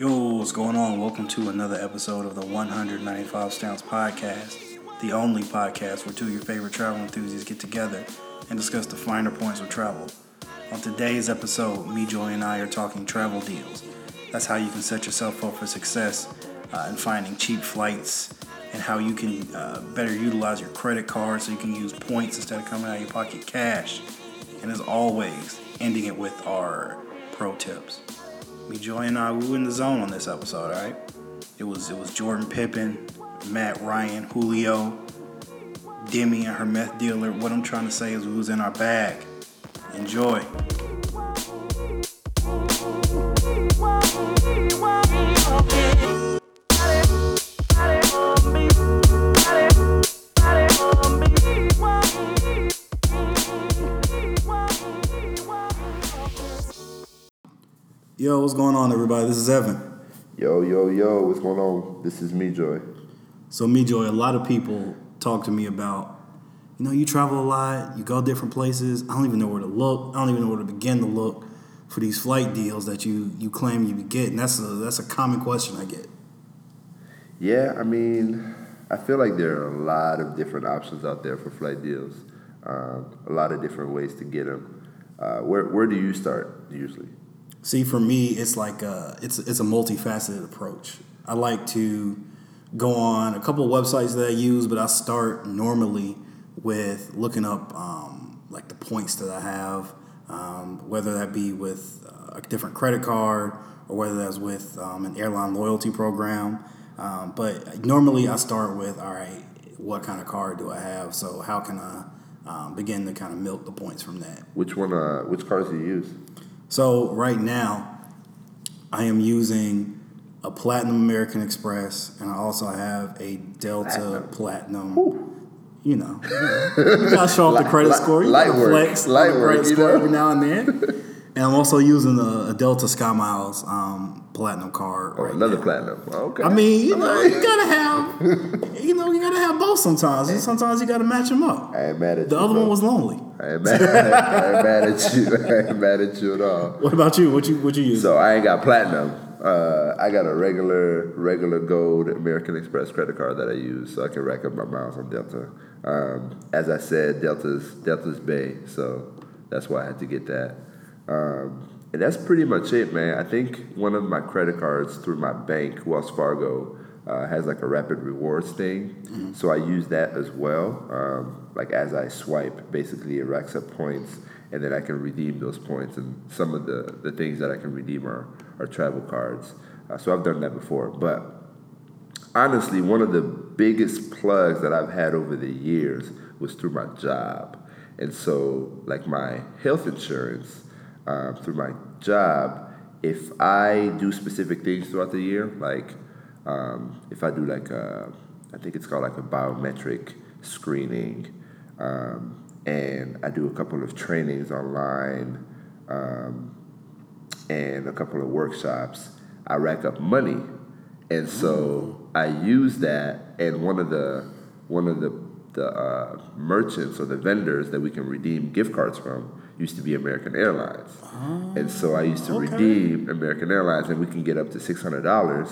Yo, what's going on? Welcome to another episode of the 195 Stamps Podcast, the only podcast where two of your favorite travel enthusiasts get together and discuss the finer points of travel. On today's episode, Mejoy, and I are talking travel deals. That's how you can set yourself up for success uh, in finding cheap flights and how you can uh, better utilize your credit card so you can use points instead of coming out of your pocket cash. And as always, ending it with our pro tips. Mejoy, and I, we were in the zone on this episode, all right? It was it was Jordan Pippen, Matt Ryan, Julio, Demi, and her meth dealer. What I'm trying to say is we was in our bag. Enjoy. Yo, what's going on, everybody? This is Eyvan. Yo, yo, yo, what's going on? This is Mejoy. So, Mejoy, a lot of people talk to me about, you know, you travel a lot, you go different places. I don't even know where to look. I don't even know where to begin to look for these flight deals that you you claim you be getting. That's a that's a common question I get. Yeah, I mean, I feel like there are a lot of different options out there for flight deals. Um, a lot of different ways to get them. Uh, where where do you start usually? See, for me, it's like a, it's it's a multifaceted approach. I like to go on a couple websites that I use, but I start normally with looking up um, like the points that I have, um, whether that be with a different credit card or whether that's with um, an airline loyalty program. Um, but normally, I start with all right, what kind of card do I have? So how can I um, begin to kind of milk the points from that? Which one? Uh, which cards do you use? So right now, I am using a Platinum American Express, and I also have a Delta Platinum. You know, you, know, you gotta show off the credit Light- score. You light gotta flex Light work, credit you score know? every now and then. and I'm also using a, a Delta Sky Miles um, Platinum card. Oh, right another now. platinum. Okay. I mean, you know, you gotta have, you know, you gotta have both sometimes. And sometimes you gotta match them up. I ain't mad at The you. other bro. one was lonely. I ain't mad. I ain't mad at you. I ain't mad at you at all. What about you? What you what you use? So I ain't got platinum. Uh, I got a regular, regular gold American Express credit card that I use, so I can rack up my miles on Delta. Um, as I said, Delta's Delta's Bay, so that's why I had to get that. Um, and that's pretty much it, man. I think one of my credit cards through my bank, Wells Fargo, uh, has like a rapid rewards thing, so I use that as well. Um, like as I swipe, basically it racks up points, and then I can redeem those points. And some of the, the things that I can redeem are, are travel cards. Uh, so I've done that before. But honestly, one of the biggest plugs that I've had over the years was through my job. And so, like my health insurance um, through my job, if I do specific things throughout the year, like um, if I do like a, I think it's called like a biometric screening, um, and I do a couple of trainings online, um, and a couple of workshops, I rack up money, and so I use that. And one of the one of the the uh, merchants or the vendors that we can redeem gift cards from used to be American Airlines, and so I used to okay. redeem American Airlines, and we can get up to six hundred dollars.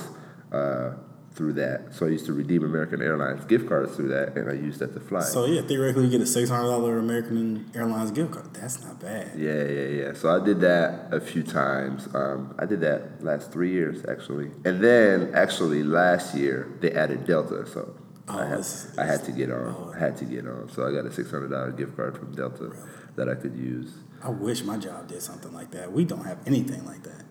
Uh, through that, so I used to redeem American Airlines gift cards through that, and I used that to fly. So yeah, theoretically you get a six hundred dollar American Airlines gift card. That's not bad. Yeah, yeah, yeah. So I did that a few times. Um, I did that last three years actually, and then actually last year they added Delta, so Oh, I, had, oh, it's- I had to get on. I had to get on. So I got a six hundred dollar gift card from Delta that I could use. I wish my job did something like that. We don't have anything like that.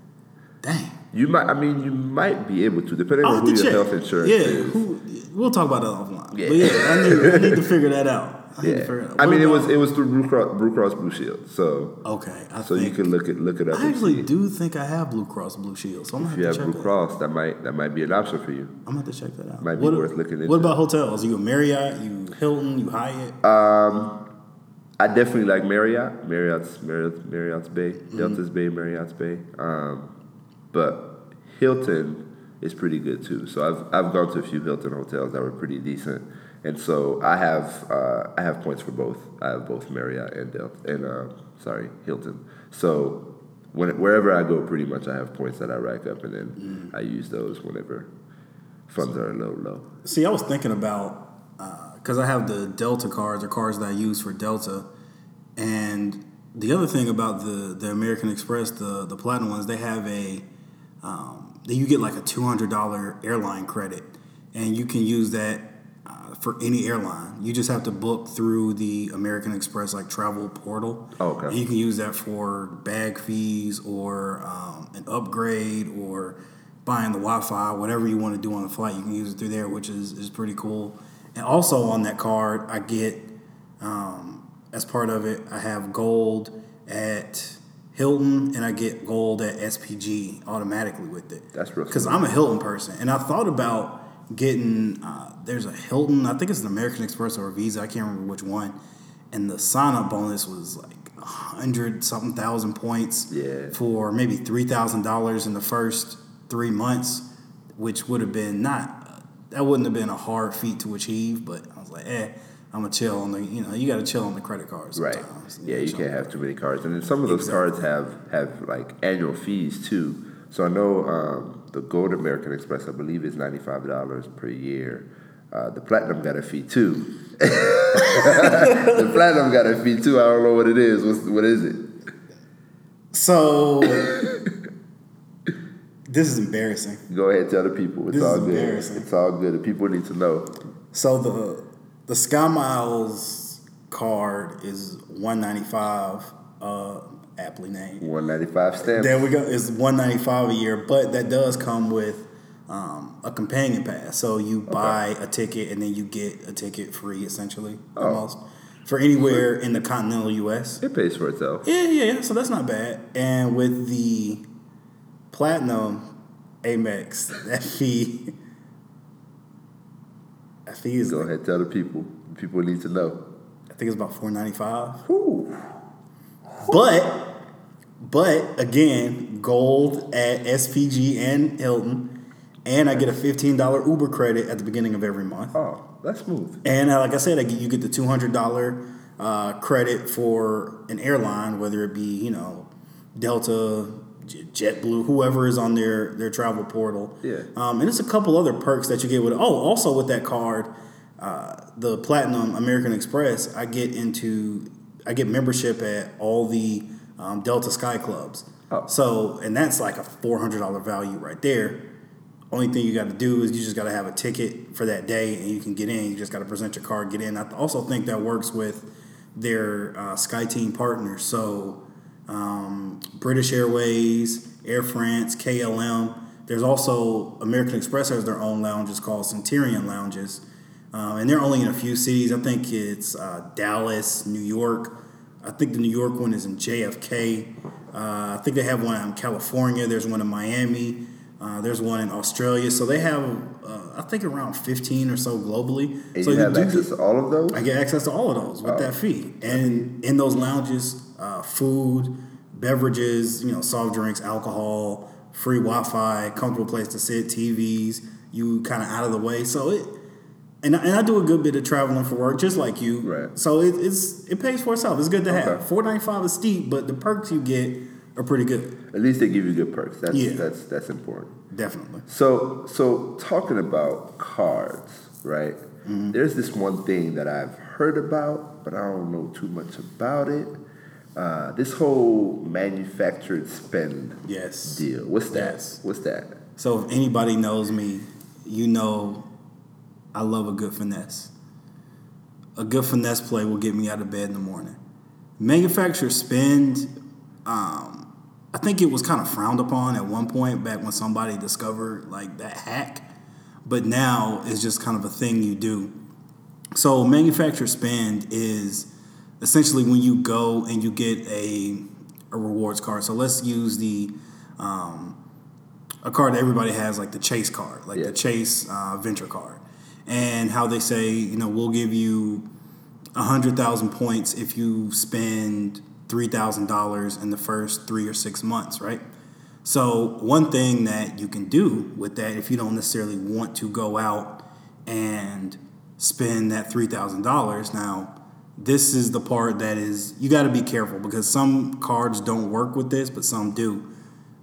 Dang. You might, I mean, you might be able to, depending I'll on who your check. health insurance yeah, is. who, we'll talk about that offline. Yeah. But yeah, I need, I need to figure that out. I need to figure it yeah. I What mean, it was it was through Blue Cross Blue, Cross Blue Shield, so okay. I so you can look it look it up. I actually do think I have Blue Cross Blue Shield, so I'm gonna If you have Blue. Cross, that might that might be an option for you. I'm gonna have to check that out. Might be worth looking into. What about hotels? You a Marriott? You Hilton? You Hyatt? Um, I definitely like Marriott. Marriott's Marriott, Marriott's Bay, Mm-hmm. Delta's Bay, Marriott's Bay. Um, but Hilton is pretty good too. So I've I've gone to a few Hilton hotels that were pretty decent, and so I have uh, I have points for both. I have both Marriott and Delta and uh, sorry Hilton. So when, wherever I go, pretty much I have points that I rack up, and then I use those whenever funds are a little low. See, I was thinking about because I have the Delta cards or cards that I use for Delta, and the other thing about the the American Express, the the platinum ones, they have a um, you get like a two hundred dollar airline credit, and you can use that uh, for any airline. You just have to book through the American Express like travel portal. Oh, okay. And you can use that for bag fees or um, an upgrade or buying the Wi-Fi, whatever you want to do on the flight. You can use it through there, which is is pretty cool. And also on that card, I get um, as part of it, I have gold at Hilton and I get gold at SPG automatically with it. That's real Because. I'm a Hilton person, and I thought about getting. Uh, there's a Hilton. I think it's an American Express or a Visa. I can't remember which one. And the sign up bonus was like a hundred something thousand points. Yeah. For maybe three thousand dollars in the first three months, which would have been not. That wouldn't have been a hard feat to achieve, but I was like, eh, I'm gonna chill on the. You know, you got to chill on the credit cards. Right. Sometimes. Yeah, you can't have too many cards, and then some of those Exactly. cards have have like annual fees too. So I know um, the Gold American Express, I believe, is ninety five dollars per year. Uh, the Platinum got a fee too. the Platinum got a fee too. I don't know what it is. What's, what is it? So this is embarrassing. Go ahead, tell the people. It's This is all good. embarrassing. It's all good. The people need to know. So the the Sky Miles card is one ninety five, uh, aptly named. One ninety five stamp. There we go. It's one ninety five a year, but that does come with um, a companion pass. So you buy a ticket and then you get a ticket free, essentially, Oh. almost for anywhere in the continental U.S. It pays for itself. Yeah, yeah, yeah. So that's not bad. And with the platinum Amex, that fee, that fee is Go like, ahead, tell the people. People need to know. I think it's about four ninety five. But, but again, gold at SPG and Hilton, and I get a fifteen dollar Uber credit at the beginning of every month. Oh, that's smooth. And uh, like I said, I get, you get the two hundred dollar uh, credit for an airline, whether it be you know Delta, JetBlue, whoever is on their their travel portal. Yeah. Um, and it's a couple other perks that you get with. Oh, also with that card, uh, the Platinum American Express, I get into I get membership at all the um, Delta Sky Clubs. Oh. So and that's like a four hundred dollar value right there. Only thing you got to do is you just got to have a ticket for that day, and you can get in. You just got to present your card, get in. I also think that works with their uh, SkyTeam partners. So um, British Airways, Air France, KLM. There's also American Express has their own lounges called Centurion Lounges, um, and they're only in a few cities. I think it's uh, Dallas, New York. I think the New York one is in JFK. Uh, I think they have one in California. There's one in Miami. Uh, there's one in Australia. So they have, uh, I think, around 15 or so globally. And so you have do access get- to all of those? I get access to all of those with Oh. that fee. And in those lounges, uh, food, beverages, you know, soft drinks, alcohol, free Wi-Fi, comfortable place to sit, TVs, you kind of out of the way. So it, and I, and I do a good bit of traveling for work, just like you. Right. So it, it's it pays for itself. It's good to Okay. have. Four ninety five is steep, but the perks you get are pretty good. At least they give you good perks. That's Yeah. that's that's important. Definitely. So so talking about cards, right? Mm-hmm. There's this one thing that I've heard about, but I don't know too much about it. Uh, this whole manufactured spend Yes. deal. What's that? Yes. What's that? So if anybody knows me, you know I love a good finesse. A good finesse play will get me out of bed in the morning. Manufacturer spend, um, I think it was kind of frowned upon at one point back when somebody discovered like that hack, but now it's just kind of a thing you do. So manufacturer spend is essentially when you go and you get a, a rewards card. So let's use the um, a card that everybody has, like the Chase card, like Yeah. the Chase uh, Venture card, and how they say, you know, we'll give you a hundred thousand points if you spend three thousand dollars in the first three or six months, right? So one thing that you can do with that, if you don't necessarily want to go out and spend that three thousand dollars, now this is the part that is you got to be careful because some cards don't work with this, but some do.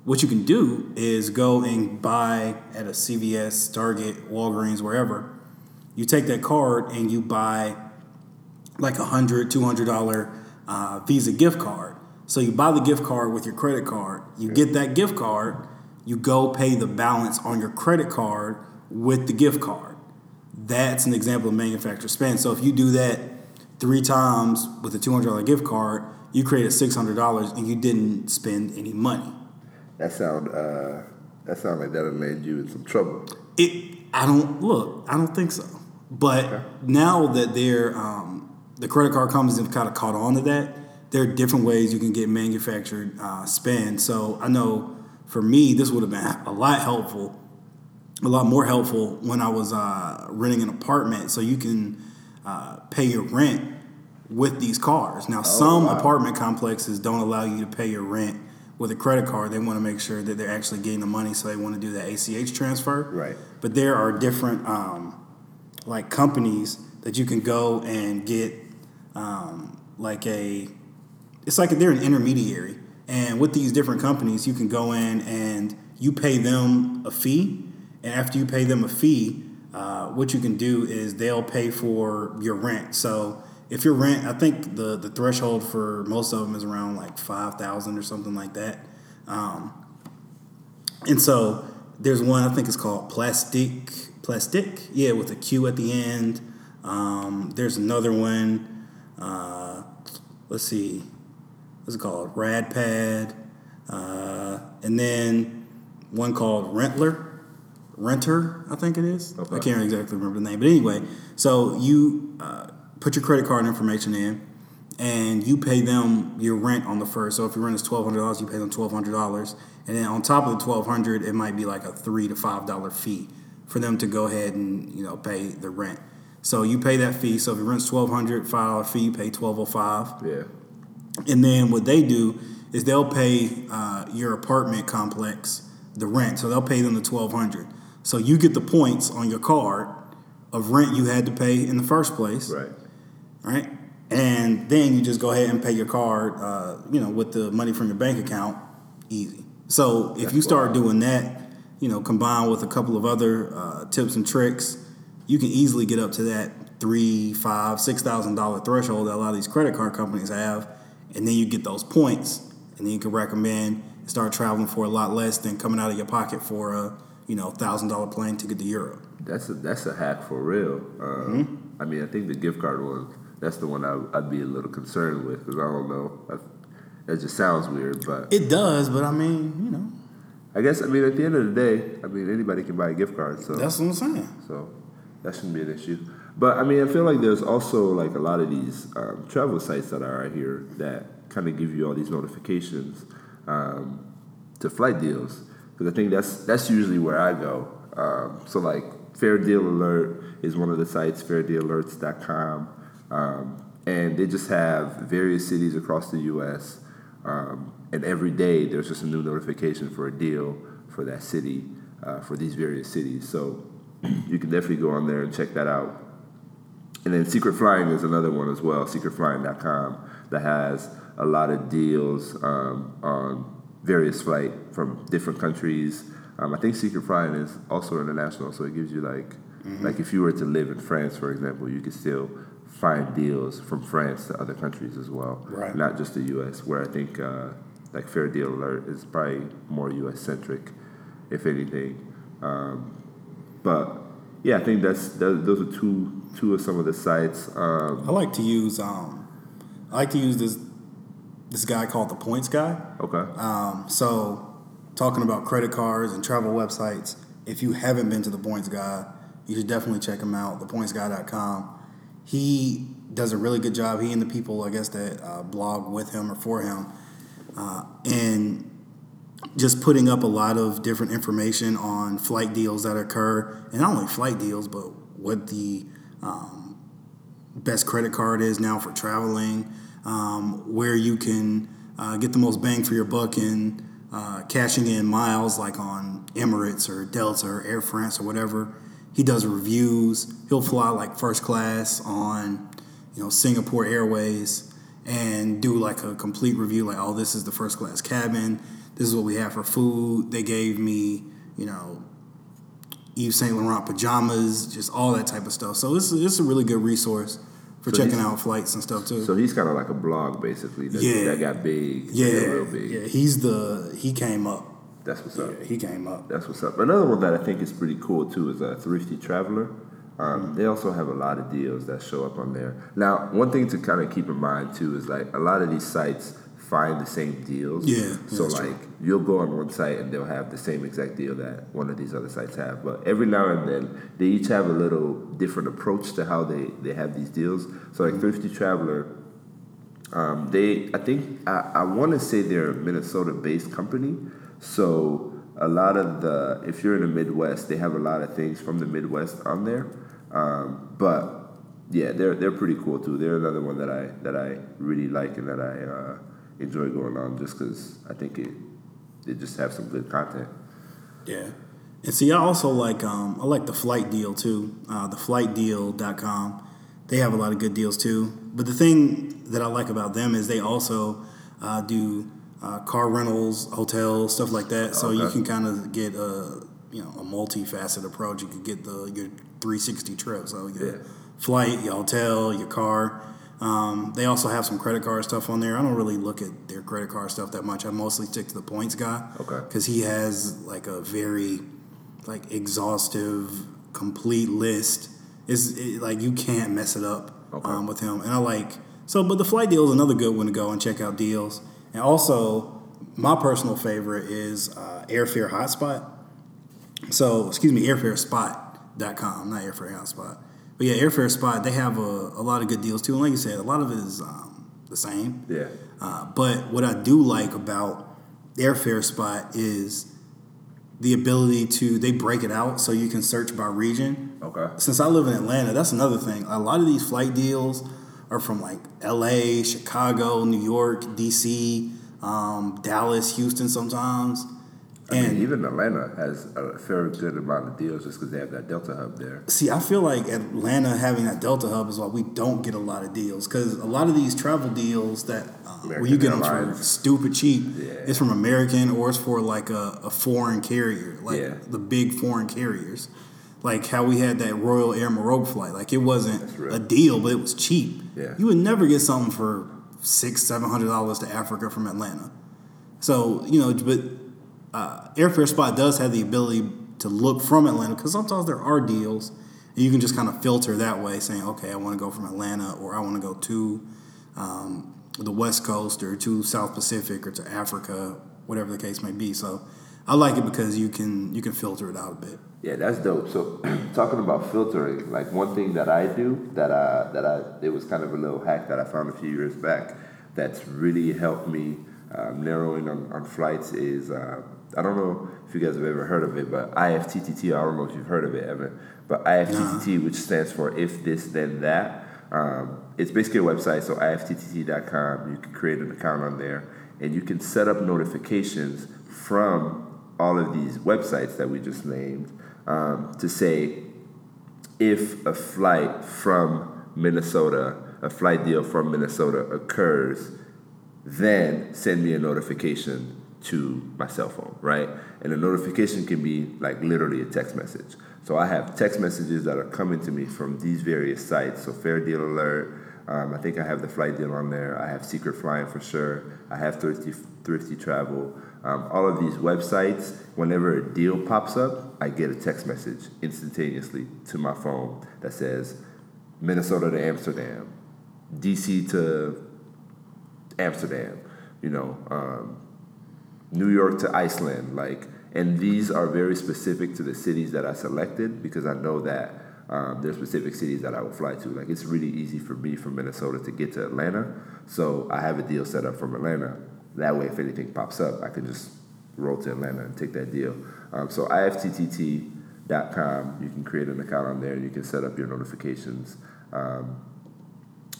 What you can do is go and buy at a CVS, Target, Walgreens, wherever. You take that card and you buy like a hundred, two hundred dollar uh, Visa gift card. So you buy the gift card with your credit card. You get that gift card. You go pay the balance on your credit card with the gift card. That's an example of manufacturer spend. So if you do that three times with a two hundred dollar gift card, you created six hundred dollars and you didn't spend any money. That sound uh, that sound like that'll land you in some trouble. It. I don't look. I don't think so. But Okay. now that they're um, the credit card companies have kind of caught on to that, there are different ways you can get manufactured uh, spend. So I know for me, this would have been a lot helpful, a lot more helpful when I was uh, renting an apartment. So you can uh, pay your rent with these cards. Now, some wow. apartment complexes don't allow you to pay your rent with a credit card. They want to make sure that they're actually getting the money, so they want to do that ACH transfer. Right. But there are different um, like companies that you can go and get um, like a it's like they're an intermediary. And with these different companies you can go in and you pay them a fee. And after you pay them a fee uh, what you can do is they'll pay for your rent. So if your rent i think the, the threshold for most of them is around like 5000 or something like that. Um, and so there's one I think it's called Plastiq Plastiq, yeah, with a Q at the end. Um, there's another one. Uh, let's see, what's it called? Radpad, uh, and then one called Rentler, Renter, I think it is. Okay. I can't exactly remember the name, but anyway, so you uh, put your credit card information in and you pay them your rent on the first. So if your rent is twelve hundred dollars, you pay them twelve hundred dollars, and then on top of the twelve hundred, it might be like a three to five dollar fee for them to go ahead and you know pay the rent. So you pay that fee. So if your rent's twelve hundred, five dollar fee, you pay twelve oh five. Yeah. And then what they do is they'll pay uh, your apartment complex the rent. So they'll pay them the twelve hundred. So you get the points on your card of rent you had to pay in the first place Right. right? And then you just go ahead and pay your card, uh, you know, with the money from your bank account, easy. So if That's you start wild. doing that, you know, combined with a couple of other uh, tips and tricks, you can easily get up to that three, five, six thousand dollar threshold that a lot of these credit card companies have, and then you get those points, and then you can recommend and start traveling for a lot less than coming out of your pocket for a you know thousand dollar plane ticket to Europe. That's a that's a hack for real. Um, Mm-hmm. I mean, I think the gift card one. That's the one I, I'd be a little concerned with because I don't know. I, it just sounds weird, but It does, but I mean, you know, I guess I mean at the end of the day, I mean anybody can buy a gift card. So that's what I'm saying. So that shouldn't be an issue. But I mean, I feel like there's also like a lot of these um, travel sites that are out here that kind of give you all these notifications um, to flight deals because I think that's that's usually where I go. Um, so like Fare Deal Alert is one of the sites, FareDealAlerts.com, um, and they just have various cities across the U.S. Um, and every day there's just a new notification for a deal for that city, uh, for these various cities. So you can definitely go on there and check that out. And then Secret Flying is another one as well, secretflying.com, that has a lot of deals um, on various flight from different countries. Um, I think Secret Flying is also international, so it gives you like, like if you were to live in France, for example, you could still find deals from France to other countries as well, Right. not just the U.S. Where I think uh, like Fare Deal Alert is probably more U.S. centric, if anything. Um, but yeah, I think that's that, those are two two of some of the sites. Um, I like to use um, I like to use this this guy called the Points Guy. okay, Um, so talking about credit cards and travel websites, if you haven't been to the Points Guy, you should definitely check him out. ThePointsGuy.com. He does a really good job. He and the people I guess that uh, blog with him or for him, uh, and just putting up a lot of different information on flight deals that occur, and not only flight deals, but what the um, best credit card is now for traveling, um, where you can uh, get the most bang for your buck in uh, cashing in miles, like on Emirates or Delta or Air France or whatever. He does reviews. He'll fly like first class on, you know, Singapore Airways and do like a complete review. Like, oh, this is the first class cabin. This is what we have for food. They gave me, you know, Yves Saint Laurent pajamas, just all that type of stuff. So this is, is a really good resource for So checking out flights and stuff too. So he's kind of like a blog, basically. That, Yeah. that got big. yeah, real big. yeah, he's the he came up. That's what's up. Yeah, he came up. That's what's up. Another one that I think is pretty cool too is uh, Thrifty Traveler. Um, they also have a lot of deals that show up on there. Now, one thing to kind of keep in mind too is like a lot of these sites find the same deals. Yeah, So like true. you'll go on one site and they'll have the same exact deal that one of these other sites have. But every now and then they each have a little different approach to how they, they have these deals. So like Thrifty Traveler, um, they I think I, I want to say they're a Minnesota based company. So a lot of the if you're in the Midwest, they have a lot of things from the Midwest on there. Um, but yeah, they're they're pretty cool too. They're another one that I that I really like and that I uh, enjoy going on just because I think it they just have some good content. Yeah. And see, I also like um, I like the flight deal too. Uh, the flightdeal.com. They have a lot of good deals too. But the thing that I like about them is they also uh, do uh, car rentals, hotels, stuff like that. So you can kind of get a you know a multifaceted approach. You could get the your 360 trip. So your Yeah. flight, your hotel, your car. Um, they also have some credit card stuff on there. I don't really look at their credit card stuff that much. I mostly stick to the points guy Okay. because he has like a very like exhaustive, complete list. It's it, like you can't mess it up Okay. um, with him. And I like so, but the flight deal is another good one to go and check out deals. And also, my personal favorite is uh, Airfare Hotspot. So, excuse me, airfarespot.com, not Airfare Hotspot. But yeah, Airfare Spot, they have a, a lot of good deals too. And like you said, a lot of it is um, the same. Yeah. Uh, but what I do like about Airfare Spot is the ability to they break it out so you can search by region. Okay. Since I live in Atlanta, that's another thing. A lot of these flight deals are from like L.A., Chicago, New York, D.C., um, Dallas, Houston. Sometimes, I and mean, even Atlanta has a fair good amount of deals just because they have that Delta hub there. See, I feel like Atlanta having that Delta hub is why we don't get a lot of deals because a lot of these travel deals that uh, where you get them for stupid cheap, Yeah. it's from American or it's for like a, a foreign carrier, like Yeah. the big foreign carriers. Like how we had that Royal Air Maroc flight. Like it wasn't a deal, but it was cheap. Yeah. You would never get something for six, seven hundred dollars to Africa from Atlanta. So you know, but uh, Airfare Spot does have the ability to look from Atlanta because sometimes there are deals, and you can just kind of filter that way, saying, okay, I want to go from Atlanta, or I want to go to um, the West Coast, or to South Pacific, or to Africa, whatever the case may be. So I like it because you can you can filter it out a bit. Yeah, that's dope. So, talking about filtering, like one thing that I do that I that I it was kind of a little hack that I found a few years back that's really helped me um, narrow in on, on flights is uh, I don't know if you guys have ever heard of it, but IFTTT. I don't know if you've heard of it, Eyvan, but IFTTT, which stands for if this then that. Um, it's basically a website, so ifttt.com. You can create an account on there, and you can set up notifications from all of these websites that we just named um, to say if a flight from Minnesota, a flight deal from Minnesota occurs, then send me a notification to my cell phone, right? And a notification can be like literally a text message. So I have text messages that are coming to me from these various sites. So Fare Deal Alert, um, I think I have the flight deal on there. I have Secret Flying for sure. I have Thrifty, Thrifty Travel. Um, all of these websites, whenever a deal pops up, I get a text message instantaneously to my phone that says Minnesota to Amsterdam, DC to Amsterdam, you know, um, New York to Iceland, like, and these are very specific to the cities that I selected because I know that um, there's specific cities that I will fly to. Like, it's really easy for me from Minnesota to get to Atlanta, so I have a deal set up from Atlanta. That way, if anything pops up, I can just roll to Atlanta and take that deal. Um, so ifttt.com, you can create an account on there. And you can set up your notifications. Um,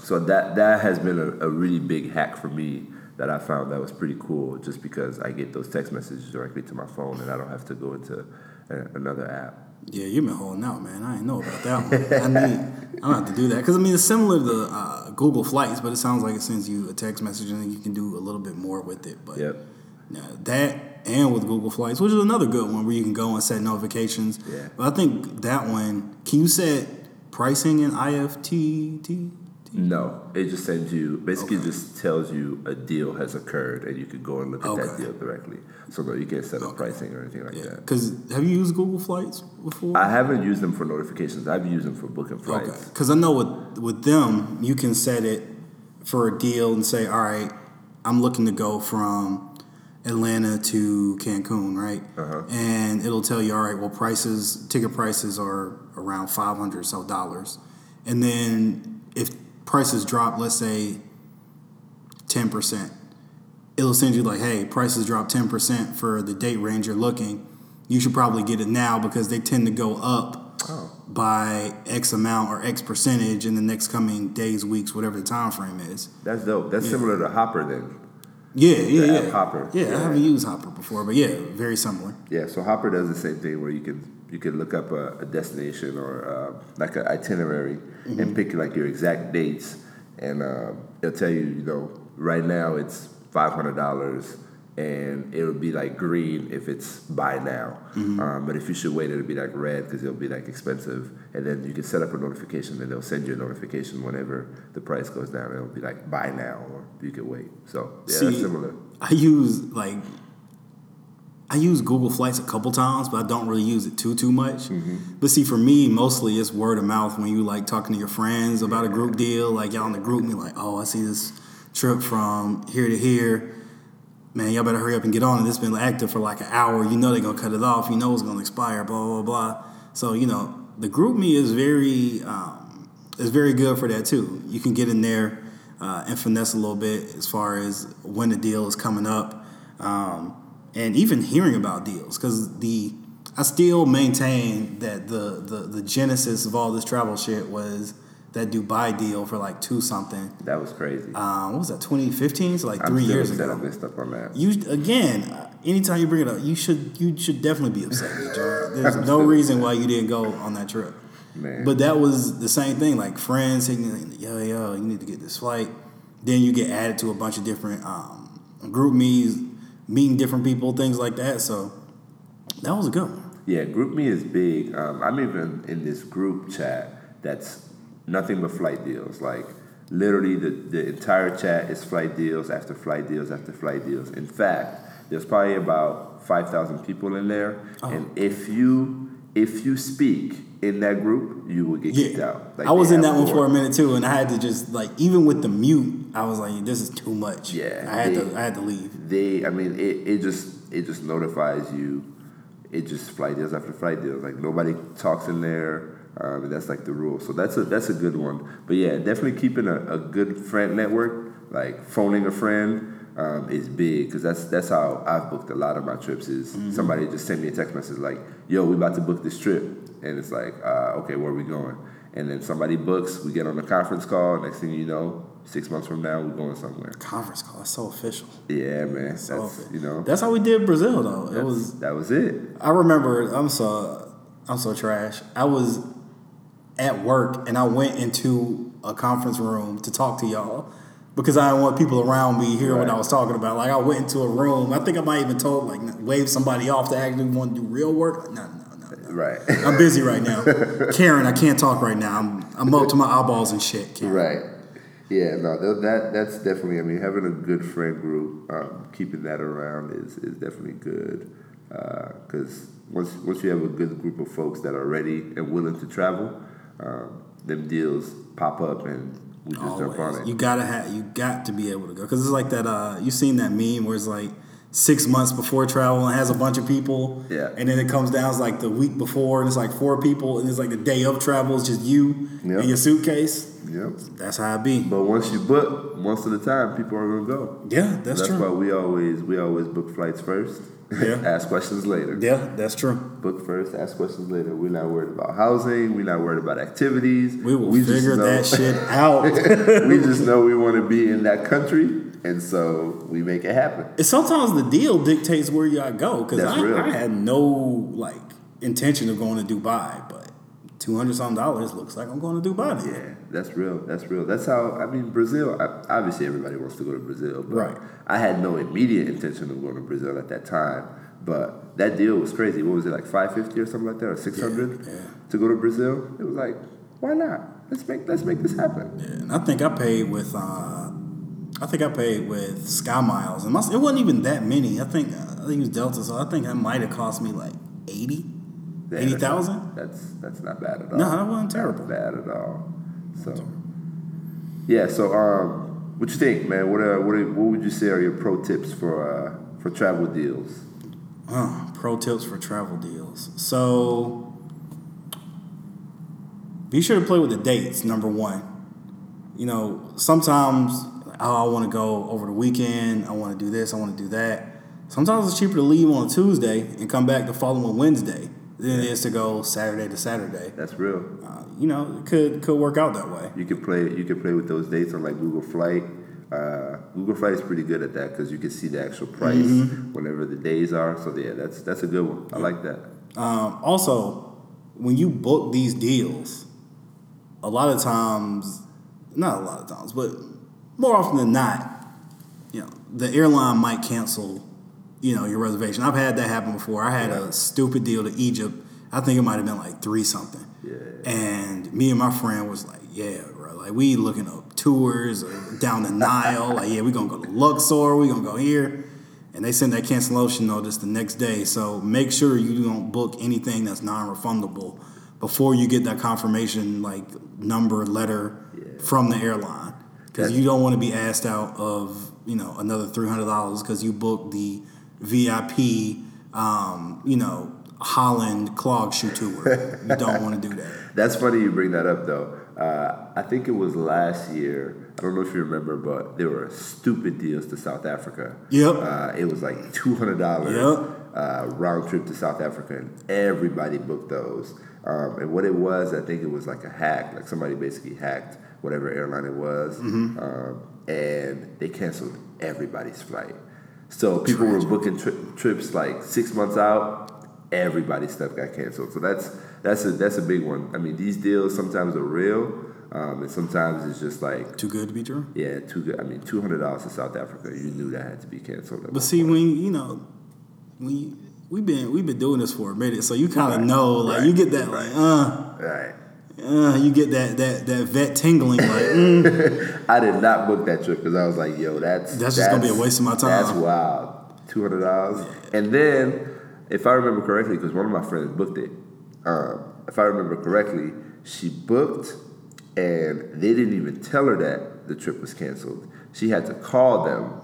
so that that has been a, a really big hack for me that I found that was pretty cool just because I get those text messages directly to my phone and I don't have to go into a, another app. Yeah, you've been holding out, man. I didn't know about that one. I need. I'm gonna have to do that because I mean it's similar to uh, Google Flights, but it sounds like it sends you a text message and then you can do a little bit more with it. But Yep. yeah, that and with Google Flights, which is another good one where you can go and set notifications. Yeah. But I think that one, can you set pricing in IFTT? No, it just sends you basically Okay. just tells you a deal has occurred and you can go and look at that deal directly. So no, you can't set up Okay. pricing or anything like Yeah. that. Because have you used Google Flights before? I haven't used them for notifications. I've used them for booking Okay, flights. because I know with with them, you can set it for a deal and say, all right, I'm looking to go from Atlanta to Cancun, right? Uh-huh. And it'll tell you, all right, well, prices, ticket prices are around five hundred so dollars, and then if prices drop, let's say ten percent, it'll send you like, hey, prices drop ten percent for the date range you're looking. You should probably get it now because they tend to go up Oh, by X amount or X percentage in the next coming days, weeks, whatever the time frame is. that's dope. That's similar to Hopper then. Yeah, yeah, yeah. Hopper. Yeah, Yeah. I haven't used Hopper before, but yeah, very similar. Yeah, so Hopper does the same thing where you can you can look up a, a destination or uh, like an itinerary Mm-hmm. and pick like your exact dates, and um, it'll tell you you know right now it's five hundred dollars, and it'll be like green if it's buy now, Mm-hmm. um, but if you should wait it'll be like red because it'll be like expensive, and then you can set up a notification and they'll send you a notification whenever the price goes down. It'll be like buy now or you can wait. So yeah, that's similar. I use like I use Google Flights a couple times, but I don't really use it too too much. But see, for me, mostly it's word of mouth when you like talking to your friends about a group deal. Like y'all in the group, me like, oh, I see this trip from here to here. Man, y'all better hurry up and get on it. It's been active for like an hour. You know they're gonna cut it off. You know it's gonna expire. Blah blah blah. So you know the GroupMe is very um, is very good for that too. You can get in there uh, and finesse a little bit as far as when the deal is coming up, um, and even hearing about deals because the I still maintain that the, the the genesis of all this travel shit was that Dubai deal for like two something. That was crazy. Um, what was that? 2015? So like I'm three years ago. I missed up on that. You again, anytime you bring it up, you should you should definitely be upset. There's no reason why you didn't go on that trip. Man. But that was the same thing. Like friends like, yo, yo, you need to get this flight. Then you get added to a bunch of different um, GroupMes, meeting different people, things like that. So that was a good one. Yeah, GroupMe is big. Um, I'm even in this group chat that's nothing but flight deals. Like literally, the, the entire chat is flight deals after flight deals after flight deals. In fact, there's probably about five thousand people in there, Oh. and if you if you speak in that group, you will get kicked out. Like, I was in that one for a minute too, and I had to just like even with the mute, I was like, this is too much. Yeah, I had they- to I had to leave. they i mean it, it just it just notifies you it just flight deals after flight deals like nobody talks in there um, and that's like the rule so that's a that's a good one but yeah definitely keeping a, a good friend network like phoning a friend um, is big because that's that's how I've booked a lot of my trips. Is somebody just send me a text message like, "Yo, we about to book this trip," and it's like, uh, "Okay, where are we going?" And then somebody books, we get on a conference call. Next thing you know, six months from now, we're going somewhere. Conference call, that's so official. Yeah, man. That's So official. you know. That's how we did Brazil though. It was that was it. I remember I'm so I'm so trash. I was at work and I went into a conference room to talk to y'all because I didn't want people around me hear what I was talking about. Like I went into a room. I think I might even told like wave somebody off to actually want to do real work. No, no, no, no. Right. I'm busy right now. Karen, I can't talk right now. I'm I'm up to my eyeballs and shit. Karen. right. Yeah, no, that that's definitely. I mean, having a good friend group, um, keeping that around is is definitely good. Because once once you have a good group of folks that are ready and willing to travel, um, them deals pop up and we just jump on Always. it. You gotta have you got to be able to go because it's like that. Uh, you seen that meme where it's like six months before travel and has a bunch of people. Yeah. And then it comes down it's like the week before and it's like four people and it's like the day of travel it's just you Yep. and your suitcase. Yep. That's how it be. But once you book, most of the time people are gonna go. Yeah, that's, That's true. why we always we always book flights first. Yeah. ask questions later. yeah, that's true. Book first, ask questions later. We're not worried about housing. We're not worried about activities. We will just figure that shit out. we just know we want to be in that country, and so we make it happen. And sometimes the deal dictates where y'all go because I. I had no like intention of going to Dubai, but two hundred something dollars looks like I'm going to Dubai. Yeah, that's real. That's real. That's how I mean Brazil. I, obviously, everybody wants to go to Brazil, but Right. I had no immediate intention of going to Brazil at that time. But that deal was crazy. What was it like five fifty or something like that, or six hundred Yeah, yeah. to go to Brazil? It was like, why not? Let's make let's make this happen. Yeah, and I think I paid with uh, I think I paid with Sky Miles, and my, it wasn't even that many. I think I think it was Delta, so I think that might have cost me like eighty. Yeah, Eighty that's- That's that's not bad at all. No, that wasn't terrible. Not bad at all. So, yeah. So, um, what you think, man? What uh, what, are, what would you say are your pro tips for uh, for travel deals? Uh, pro tips for travel deals. So be sure to play with the dates. Number one, you know sometimes oh, I want to go over the weekend. I want to do this. I want to do that. Sometimes it's cheaper to leave on a Tuesday and come back the following Wednesday than it is to go Saturday to Saturday. That's real. Uh, you know, it could could work out that way. You can play. You can play with those dates on like Google Flight. Uh, Google Flight is pretty good at that because you can see the actual price Mm-hmm. whenever the days are. So yeah, that's that's a good one. I like that. Um, also, when you book these deals, a lot of times, not a lot of times, but more often than not, you know, the airline might cancel, you know, your reservation. I've had that happen before. I had a stupid deal to Egypt. I think it might have been like three something. Yeah. And me and my friend was like, yeah, bro, like we looking up tours or down the Nile. like, yeah, we gonna go to Luxor, we gonna go here. And they send that cancellation notice the next day. So make sure you don't book anything that's non-refundable before you get that confirmation like number letter Yeah. from the airline. Because you don't want to be asked out of, you know, another three hundred dollars because you booked the VIP um, you know, Holland clog shoe tour. you don't want to do that. That's funny you bring that up though. Uh, I think it was last year. I don't know if you remember, but there were stupid deals to South Africa. Yep. Uh, it was like two hundred dollars Yep. uh, round trip to South Africa, and everybody booked those. Um, and what it was, I think it was like a hack. Like somebody basically hacked whatever airline it was, Mm-hmm. um, and they canceled everybody's flight. So people were booking tri- trips like six months out. Everybody's stuff got canceled. So that's that's a that's a big one. I mean, these deals sometimes are real, um, and sometimes it's just like Too good to be true. yeah, too good. I mean, two hundred dollars to South Africa. You knew that had to be canceled. But see, when you know, when you, we've been we've been doing this for a minute, so you kind of Right. know, like Right. you get that, Right. like uh, right. Uh, you get that that that vet tingling, like mm, I did not book that trip because I was like, yo, that's That's just gonna be a waste of my time. That's wild. Two hundred dollars. And then, if I remember correctly, because one of my friends booked it. Um, if I remember correctly, she booked, and they didn't even tell her that the trip was canceled. She had to call them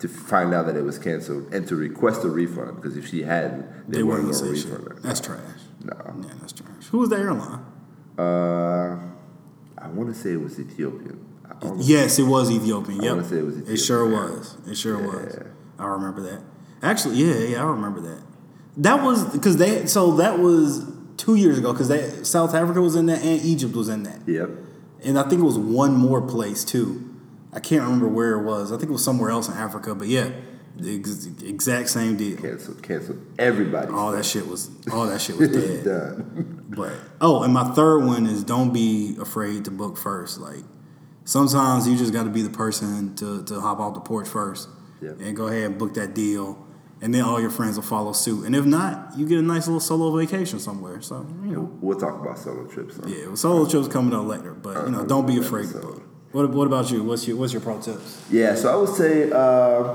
to find out that it was canceled and to request a refund because if she hadn't, they, they weren't wouldn't going to refund her. That's trash. No. Yeah, that's trash. Who was the airline? Uh, I want to say it was Ethiopian. Yes, it was Ethiopian. I Yep, wanna say it was Ethiopian. It sure was. It sure was. I remember that. Actually, yeah, yeah, I remember that. That was because they. So that was two years ago because they South Africa was in that and Egypt was in that, Yep. and I think it was one more place too. I can't remember where it was. I think it was somewhere else in Africa, but yeah, exact same deal. Canceled. Canceled. Everybody. All that shit was all that shit was dead. done. But oh, and my third one is don't be afraid to book first. Like sometimes you just got to be the person to to hop off the porch first Yeah. and go ahead and book that deal, and then all your friends will follow suit. And if not, you get a nice little solo vacation somewhere. So you know, We'll talk about solo trips. Huh? yeah, well, solo trips coming up later. But you know, don't be afraid to book. What What about you? What's your What's your pro tips? Yeah, so I would say, uh,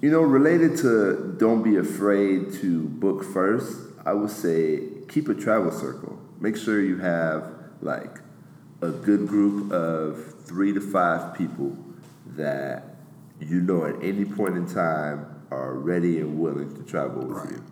you know, related to don't be afraid to book first, I would say keep a travel circle. Make sure you have like a good group of three to five people that you know at any point in time are ready and willing to travel with Right. you.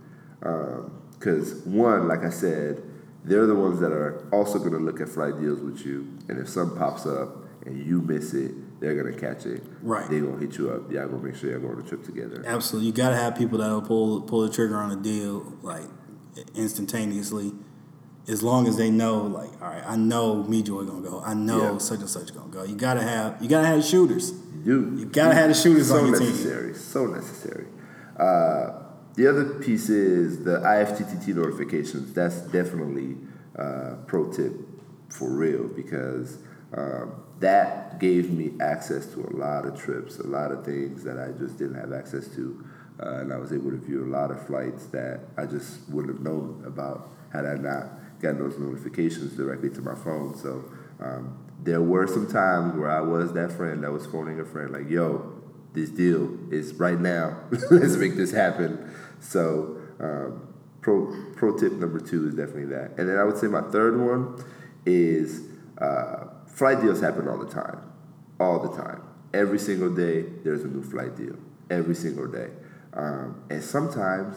Um, because one, like I said, they're the ones that are also going to look at flight deals with you, and if something pops up and you miss it, they're to catch it. Right. They're going to hit you up. Y'all to make sure y'all go on a trip together. Absolutely, you got to have people that will pull pull the trigger on a deal like instantaneously, as long as they know, like, all right, I know Mejoy gonna go, I know Yeah. such and such gonna go. You gotta have you gotta have shooters. You, You gotta have the shooters so on your team. necessary. So necessary. Uh, the other piece is the IFTTT notifications. That's definitely uh, pro tip for real because um, that gave me access to a lot of trips, a lot of things that I just didn't have access to. Uh, and I was able to view a lot of flights that I just wouldn't have known about had I not gotten those notifications directly to my phone. So um, there were some times where I was that friend that was phoning a friend like, "Yo, this deal is right now. Let's make this happen." So um, pro pro tip number two is definitely that. And then I would say my third one is uh, flight deals happen all the time, all the time. Every single day there's a new flight deal. Every single day. Um, and sometimes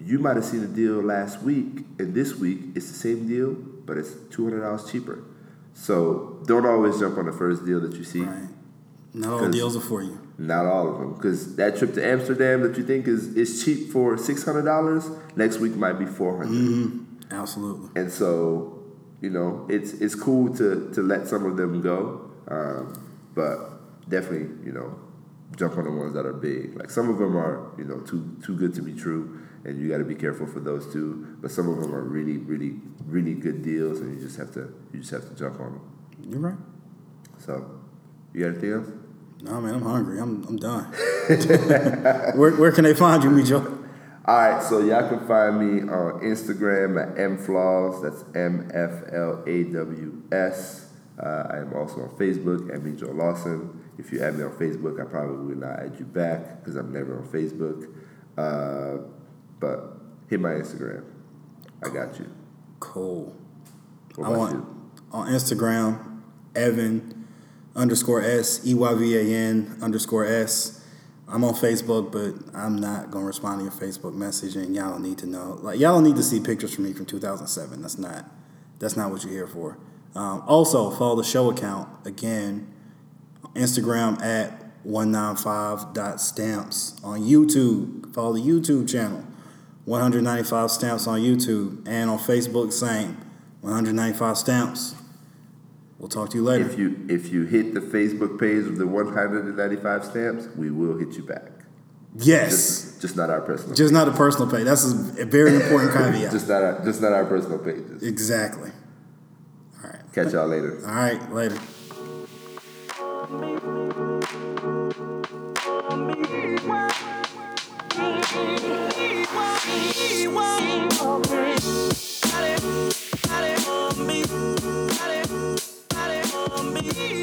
you might have seen a deal last week, and this week it's the same deal, but it's two hundred dollars cheaper. So don't always jump on the first deal that you see. Right. Not all deals are for you. Not all of them, because that trip to Amsterdam that you think is is cheap for six hundred dollars, next week might be four hundred. Mm-hmm. Absolutely. And so, you know, it's it's cool to to let some of them go, um, but definitely, you know, jump on the ones that are big. Like some of them are, you know, too too good to be true, and you got to be careful for those too. But some of them are really, really, really good deals, and you just have to you just have to jump on them. You're right. So, you got anything else? No, man, I'm hungry. I'm I'm done. where where can they find you, Mejoy? All right, so y'all can find me on Instagram at mflaws. That's M F L A W S. Uh, I am also on Facebook at Mejoy Lawson. If you add me on Facebook, I probably will not add you back because I'm never on Facebook. Uh, but hit my Instagram. I got you. Cool. What I about want you? on Instagram, Eyvan underscore S E Y V A N underscore S. I'm on Facebook, but I'm not gonna respond to your Facebook message, and y'all don't need to know. Like y'all don't need to see pictures from me from 2007. That's not that's not what you're here for. Um, also, follow the show account again, Instagram at 195.stamps on YouTube. Follow the YouTube channel, 195 stamps on YouTube, and on Facebook, same 195 stamps. We'll talk to you later. If you if you hit the Facebook page of the 195 stamps, we will hit you back. yes. Just, just not our personal. Just not a personal page. That's a a very important caveat. just not our, just not our personal pages. exactly. All right. Catch y'all later. All right. Later. Got it.